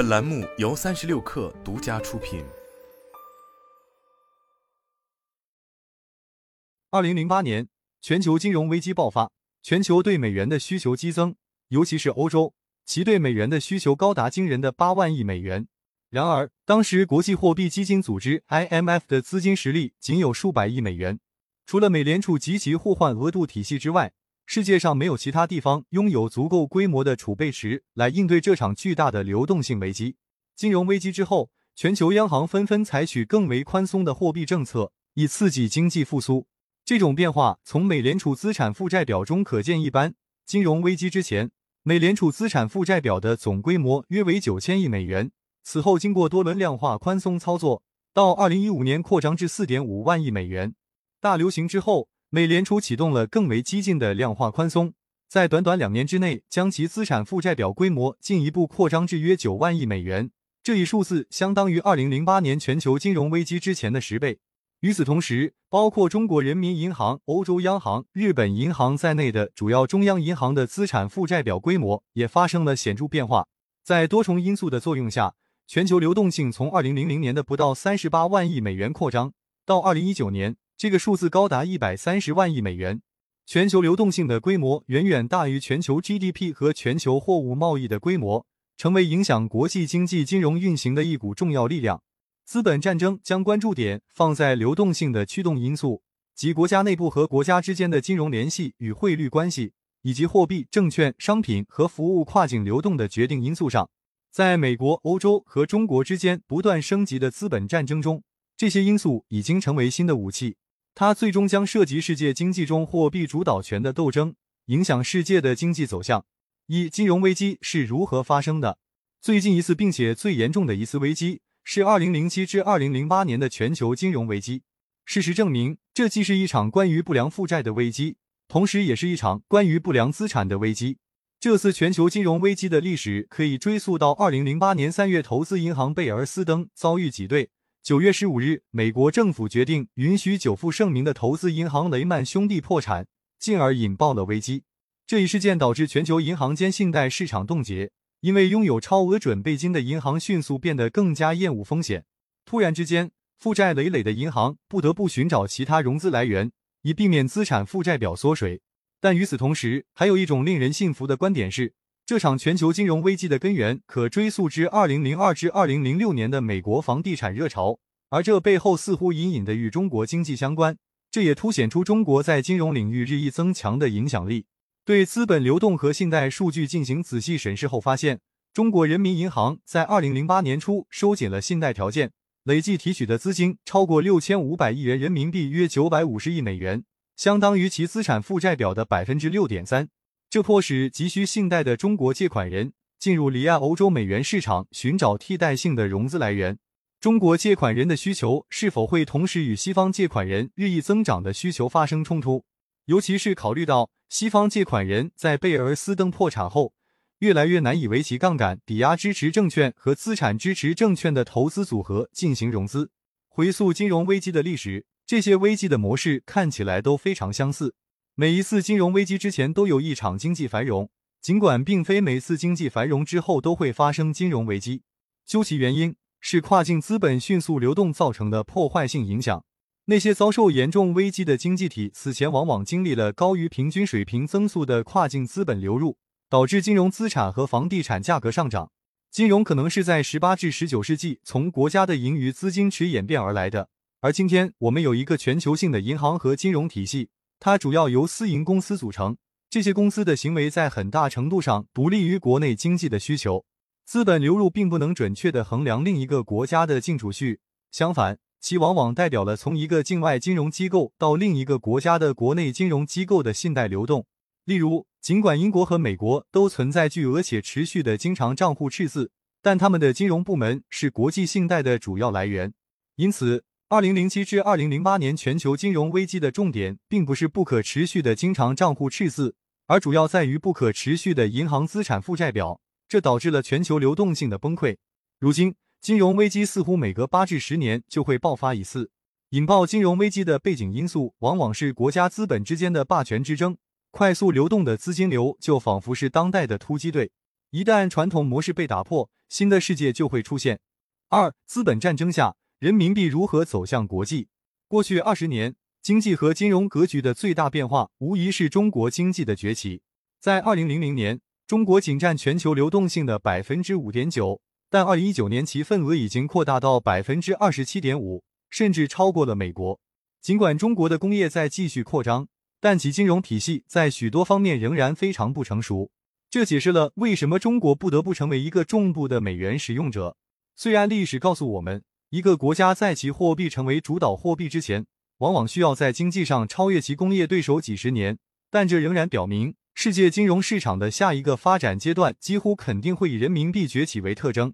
本栏目由三十六氪独家出品。二零零八年，全球金融危机爆发，全球对美元的需求激增，尤其是欧洲，其对美元的需求高达惊人的八万亿美元。然而，当时国际货币基金组织 （IMF） 的资金实力仅有数百亿美元。除了美联储及其互换额度体系之外，世界上没有其他地方拥有足够规模的储备池来应对这场巨大的流动性危机。金融危机之后，全球央行纷纷采取更为宽松的货币政策，以刺激经济复苏。这种变化从美联储资产负债表中可见一斑。金融危机之前，美联储资产负债表的总规模约为九千亿美元。此后，经过多轮量化宽松操作，到二零一五年扩张至四点五万亿美元。大流行之后，美联储启动了更为激进的量化宽松，在短短两年之内，将其资产负债表规模进一步扩张至约九万亿美元。这一数字相当于二零零八年全球金融危机之前的十倍。与此同时，包括中国人民银行、欧洲央行、日本银行在内的主要中央银行的资产负债表规模也发生了显著变化。在多重因素的作用下，全球流动性从二零零零年的不到三十八万亿美元扩张，到二零一九年，这个数字高达一百三十万亿美元。全球流动性的规模远远大于全球 GDP 和全球货物贸易的规模，成为影响国际经济金融运行的一股重要力量。资本战争将关注点放在流动性的驱动因素，即国家内部和国家之间的金融联系与汇率关系，以及货币、证券、商品和服务跨境流动的决定因素上。在美国、欧洲和中国之间不断升级的资本战争中，这些因素已经成为新的武器。它最终将涉及世界经济中货币主导权的斗争，影响世界的经济走向。一、金融危机是如何发生的？最近一次并且最严重的一次危机是二零零七至二零零八年的全球金融危机。事实证明，这既是一场关于不良负债的危机，同时也是一场关于不良资产的危机。这次全球金融危机的历史可以追溯到二零零八年三月，投资银行贝尔斯登遭遇挤兑。九月十五日，美国政府决定允许久负盛名的投资银行雷曼兄弟破产，进而引爆了危机。这一事件导致全球银行间信贷市场冻结，因为拥有超额准备金的银行迅速变得更加厌恶风险。突然之间，负债累累的银行不得不寻找其他融资来源，以避免资产负债表缩水。但与此同时，还有一种令人信服的观点是，这场全球金融危机的根源可追溯至二零零二至二零零六年的美国房地产热潮，而这背后似乎隐隐的与中国经济相关。这也凸显出中国在金融领域日益增强的影响力。对资本流动和信贷数据进行仔细审视后，发现中国人民银行在二零零八年初收紧了信贷条件，累计提取的资金超过六千五百亿元人民币，约九百五十亿美元。相当于其资产负债表的百分之六点三，这迫使急需信贷的中国借款人进入离岸欧洲美元市场寻找替代性的融资来源。中国借款人的需求是否会同时与西方借款人日益增长的需求发生冲突？尤其是考虑到西方借款人在贝尔斯登破产后，越来越难以为其杠杆、抵押支持证券和资产支持证券的投资组合进行融资。回溯金融危机的历史。这些危机的模式看起来都非常相似。每一次金融危机之前都有一场经济繁荣，尽管并非每次经济繁荣之后都会发生金融危机。究其原因，是跨境资本迅速流动造成的破坏性影响。那些遭受严重危机的经济体此前往往经历了高于平均水平增速的跨境资本流入，导致金融资产和房地产价格上涨。金融可能是在十八至十九世纪从国家的盈余资金池演变而来的。而今天，我们有一个全球性的银行和金融体系，它主要由私营公司组成。这些公司的行为在很大程度上独立于国内经济的需求。资本流入并不能准确地衡量另一个国家的净储蓄，相反，其往往代表了从一个境外金融机构到另一个国家的国内金融机构的信贷流动。例如，尽管英国和美国都存在巨额且持续的经常账户赤字，但他们的金融部门是国际信贷的主要来源。因此，二零零七至二零零八年全球金融危机的重点，并不是不可持续的经常账户赤字，而主要在于不可持续的银行资产负债表，这导致了全球流动性的崩溃。如今，金融危机似乎每隔八至十年就会爆发一次。引爆金融危机的背景因素，往往是国家资本之间的霸权之争。快速流动的资金流，就仿佛是当代的突击队。一旦传统模式被打破，新的世界就会出现。二、资本战争下，人民币如何走向国际？过去二十年，经济和金融格局的最大变化，无疑是中国经济的崛起。在二零零零年，中国仅占全球流动性的百分之五点九，但二零一九年其份额已经扩大到百分之二十七点五，甚至超过了美国。尽管中国的工业在继续扩张，但其金融体系在许多方面仍然非常不成熟。这解释了为什么中国不得不成为一个重度的美元使用者。虽然历史告诉我们，一个国家在其货币成为主导货币之前，往往需要在经济上超越其工业对手几十年，但这仍然表明，世界金融市场的下一个发展阶段几乎肯定会以人民币崛起为特征。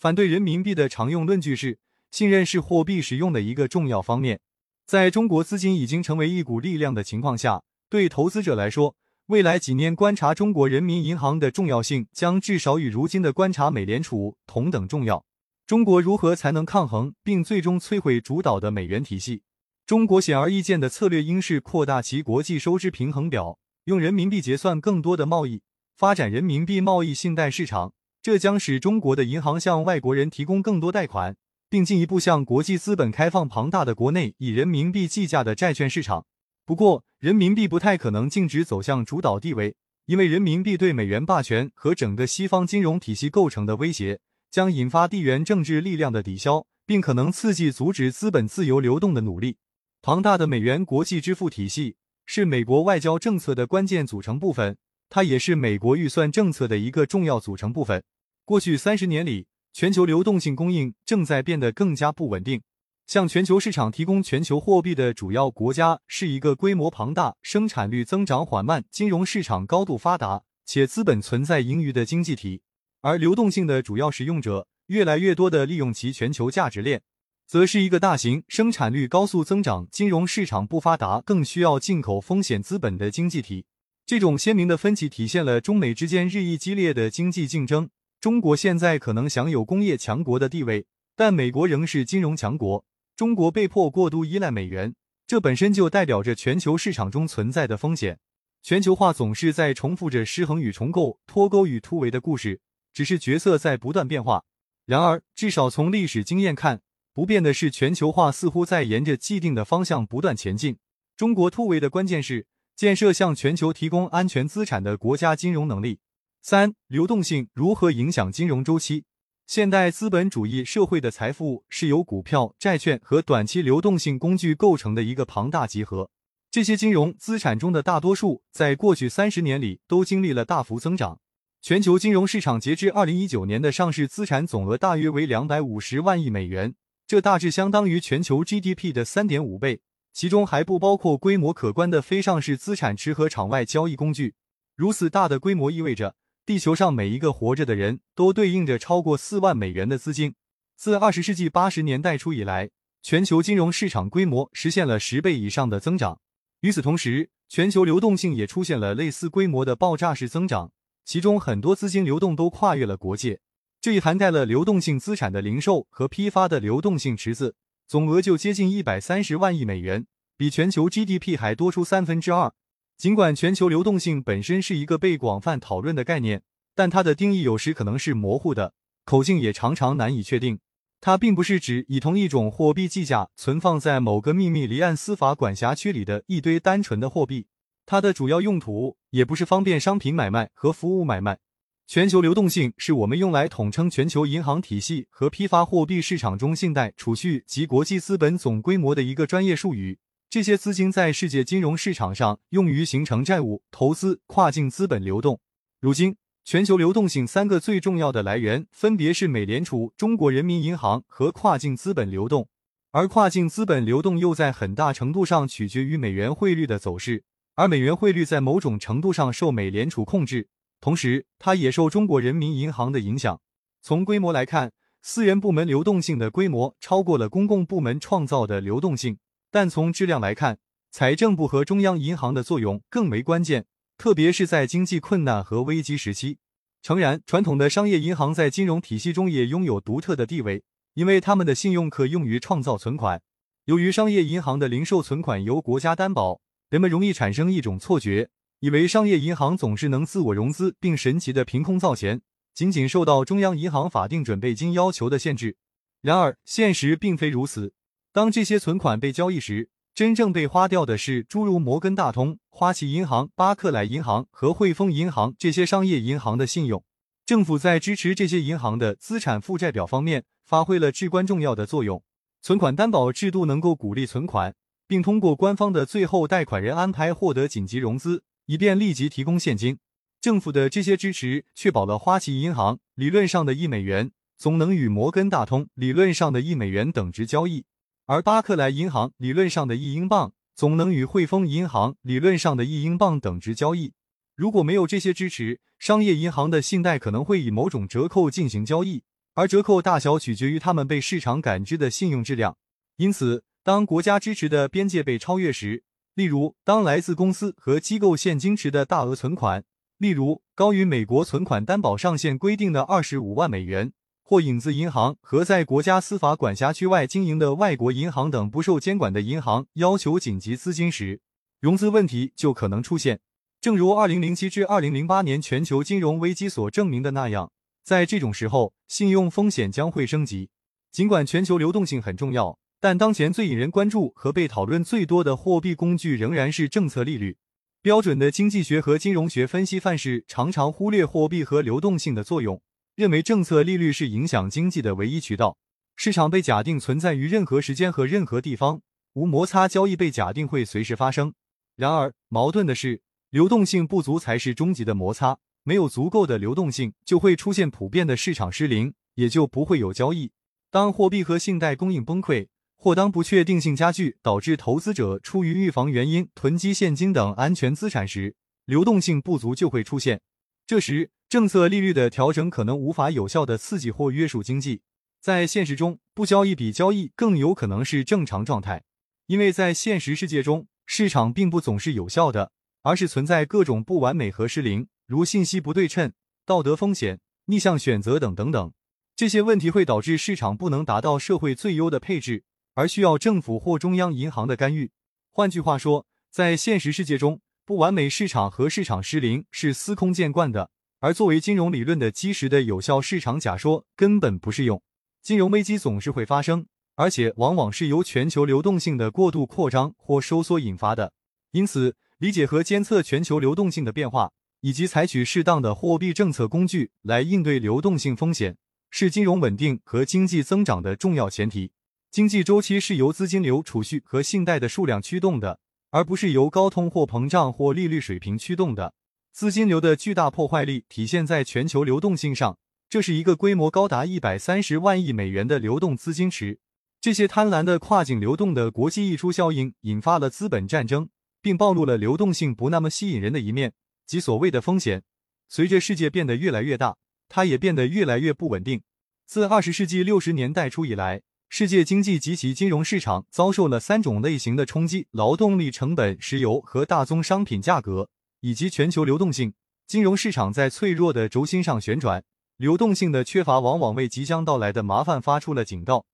反对人民币的常用论据是，信任是货币使用的一个重要方面。在中国资金已经成为一股力量的情况下，对投资者来说，未来几年观察中国人民银行的重要性将至少与如今的观察美联储同等重要。中国如何才能抗衡并最终摧毁主导的美元体系？中国显而易见的策略应是扩大其国际收支平衡表，用人民币结算更多的贸易，发展人民币贸易信贷市场。这将使中国的银行向外国人提供更多贷款，并进一步向国际资本开放庞大的国内以人民币计价的债券市场。不过，人民币不太可能径直走向主导地位，因为人民币对美元霸权和整个西方金融体系构成的威胁，将引发地缘政治力量的抵消，并可能刺激阻止资本自由流动的努力。庞大的美元国际支付体系是美国外交政策的关键组成部分，它也是美国预算政策的一个重要组成部分。过去三十年里，全球流动性供应正在变得更加不稳定。向全球市场提供全球货币的主要国家是一个规模庞大、生产率增长缓慢、金融市场高度发达且资本存在盈余的经济体，而流动性的主要使用者越来越多的利用其全球价值链，则是一个大型、生产率高速增长、金融市场不发达、更需要进口风险资本的经济体。这种鲜明的分歧体现了中美之间日益激烈的经济竞争。中国现在可能享有工业强国的地位，但美国仍是金融强国。中国被迫过度依赖美元，这本身就代表着全球市场中存在的风险。全球化总是在重复着失衡与重构、脱钩与突围的故事，只是角色在不断变化。然而，至少从历史经验看，不变的是全球化似乎在沿着既定的方向不断前进。中国突围的关键是建设向全球提供安全资产的国家金融能力。三、流动性如何影响金融周期？现代资本主义社会的财富是由股票、债券和短期流动性工具构成的一个庞大集合。这些金融资产中的大多数在过去三十年里都经历了大幅增长。全球金融市场截至二零一九年的上市资产总额大约为两百五十万亿美元，这大致相当于全球 GDP 的三点五倍。其中还不包括规模可观的非上市资产池和场外交易工具。如此大的规模意味着。地球上每一个活着的人都对应着超过四万美元的资金。自二十世纪八十年代初以来，全球金融市场规模实现了十倍以上的增长。与此同时，全球流动性也出现了类似规模的爆炸式增长，其中很多资金流动都跨越了国界。这一涵盖了流动性资产的零售和批发的流动性池子，总额就接近一百三十万亿美元，比全球 GDP 还多出三分之二。尽管全球流动性本身是一个被广泛讨论的概念，但它的定义有时可能是模糊的，口径也常常难以确定。它并不是指以同一种货币计价存放在某个秘密离岸司法管辖区里的一堆单纯的货币。它的主要用途也不是方便商品买卖和服务买卖。全球流动性是我们用来统称全球银行体系和批发货币市场中信贷、储蓄及国际资本总规模的一个专业术语。这些资金在世界金融市场上用于形成债务、投资、跨境资本流动。如今，全球流动性三个最重要的来源分别是美联储、中国人民银行和跨境资本流动。而跨境资本流动又在很大程度上取决于美元汇率的走势，而美元汇率在某种程度上受美联储控制，同时它也受中国人民银行的影响。从规模来看，私人部门流动性的规模超过了公共部门创造的流动性。但从质量来看，财政部和中央银行的作用更为关键，特别是在经济困难和危机时期。诚然，传统的商业银行在金融体系中也拥有独特的地位，因为他们的信用可用于创造存款。由于商业银行的零售存款由国家担保，人们容易产生一种错觉，以为商业银行总是能自我融资并神奇的凭空造钱。仅仅受到中央银行法定准备金要求的限制。然而，现实并非如此。当这些存款被交易时，真正被花掉的是诸如摩根大通、花旗银行、巴克莱银行和汇丰银行这些商业银行的信用。政府在支持这些银行的资产负债表方面发挥了至关重要的作用。存款担保制度能够鼓励存款，并通过官方的最后贷款人安排获得紧急融资，以便立即提供现金。政府的这些支持确保了花旗银行理论上的一美元总能与摩根大通理论上的一美元等值交易。而巴克莱银行理论上的一英镑总能与汇丰银行理论上的一英镑等值交易。如果没有这些支持，商业银行的信贷可能会以某种折扣进行交易，而折扣大小取决于他们被市场感知的信用质量。因此，当国家支持的边界被超越时，例如当来自公司和机构现金池的大额存款，例如高于美国存款担保上限规定的二十五万美元。或影子银行和在国家司法管辖区外经营的外国银行等不受监管的银行要求紧急资金时，融资问题就可能出现。正如二零零七至二零零八年全球金融危机所证明的那样，在这种时候，信用风险将会升级。尽管全球流动性很重要，但当前最引人关注和被讨论最多的货币工具仍然是政策利率。标准的经济学和金融学分析范式常常忽略货币和流动性的作用。认为政策利率是影响经济的唯一渠道。市场被假定存在于任何时间和任何地方，无摩擦交易被假定会随时发生。然而，矛盾的是，流动性不足才是终极的摩擦。没有足够的流动性，就会出现普遍的市场失灵，也就不会有交易。当货币和信贷供应崩溃，或当不确定性加剧，导致投资者出于预防原因囤积现金等安全资产时，流动性不足就会出现。这时，政策利率的调整可能无法有效的刺激或约束经济。在现实中，不交易比交易更有可能是正常状态，因为在现实世界中，市场并不总是有效的，而是存在各种不完美和失灵，如信息不对称、道德风险、逆向选择等等等。这些问题会导致市场不能达到社会最优的配置，而需要政府或中央银行的干预。换句话说，在现实世界中，不完美市场和市场失灵是司空见惯的，而作为金融理论的基石的有效市场假说根本不适用。金融危机总是会发生，而且往往是由全球流动性的过度扩张或收缩引发的。因此，理解和监测全球流动性的变化，以及采取适当的货币政策工具来应对流动性风险，是金融稳定和经济增长的重要前提。经济周期是由资金流、储蓄和信贷的数量驱动的。而不是由高通货膨胀或利率水平驱动的资金流的巨大破坏力体现在全球流动性上。这是一个规模高达一百三十万亿美元的流动资金池。这些贪婪的跨境流动的国际溢出效应引发了资本战争，并暴露了流动性不那么吸引人的一面，即所谓的风险。随着世界变得越来越大，它也变得越来越不稳定。自二十世纪六十年代初以来。世界经济及其金融市场遭受了三种类型的冲击：劳动力成本、石油和大宗商品价格，以及全球流动性。金融市场在脆弱的轴心上旋转，流动性的缺乏往往为即将到来的麻烦发出了警告。